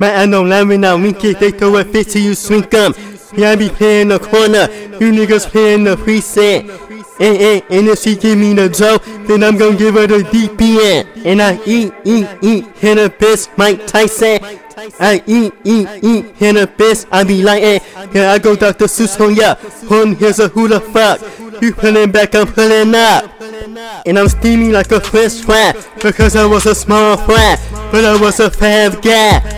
Man, I know laughing now, wink it, they throw a fit to you, swink 'em. Yeah, I be playing the corner, you niggas playing the preset. And, and, and if she give me the joke, then I'm gonna give her the DPN. And I eat, eat, eat, hit a bitch, Mike Tyson. I eat, eat, eat, hit a bitch, I be like, eh. Yeah, I go Dr. Seuss on ya. One, here's a who the fuck. You pulling back, I'm pulling up. And I'm steaming like a french fry because I was a small fry, but I was a fab guy.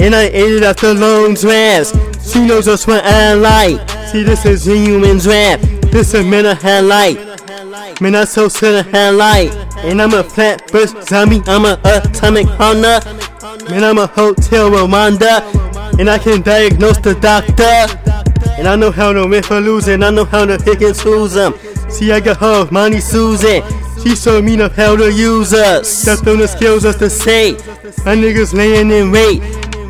And I ate it after long drafts. She knows just what I like. See, this is genuine draft. This a mental highlight. Man, I so to the highlight. And I'm a flat burst zombie. I'm a atomic hunter. Man, I'm a hotel Rwanda. And I can diagnose the doctor. And I know how to win for losing. I know how to pick and choose them. See, I got her, Monty Susan. She showed me the how to use us. Stepped on the skills just to say. My niggas laying in wait.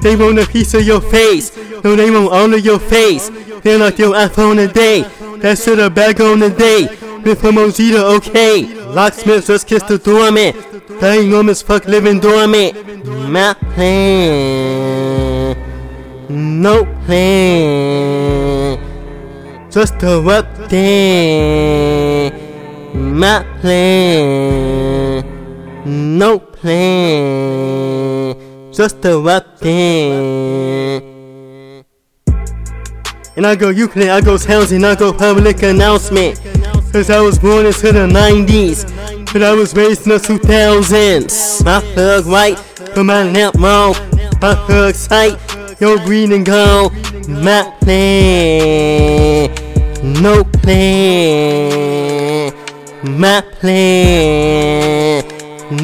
They want a piece of your face. No, they want all of your face. They like your iPhone a day. That shit a bag on the day. Been from Mojita, okay. Locksmith just kissed the doorman. On as fuck living dormant. My plan. No plan. Just a up there. My plan. No plan. Just a there. And I go Euclid, I go Townsend, I go public announcement. Cause I was born into the 90s, but I was raised in the 2000s. My thug right, but my lamp wrong. My thug sight, your breathing gone. My plan, no plan. My plan,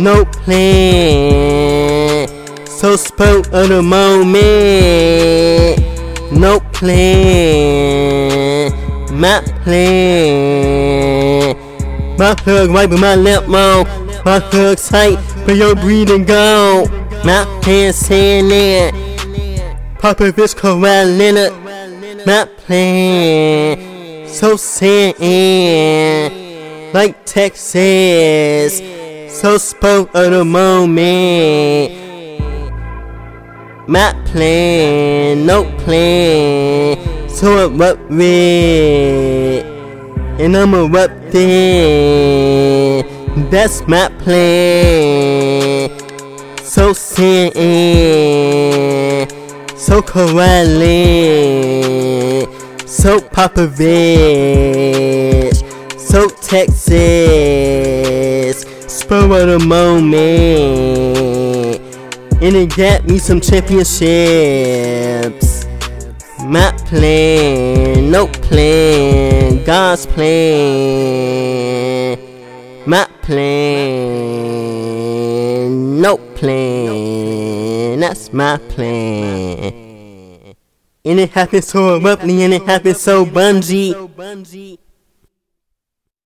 no plan. So spoke of the moment. No plan, my plan. My plug right with my lip mouth. My plug tight, but your breathing gone. My plan saying that. Papa Rich Kawhi Leonard. My plan, so sad. Like Texas, so spoke of the moment. My plan, no plan. So I'm with, and I'm a up there. That's my plan. So sad, so correct, so Papa Rich, so Texas. Spur of the moment and it got me some championships. My plan, no plan, God's plan. My plan, no plan, that's my plan. And it happened so abruptly and it happened so bungee.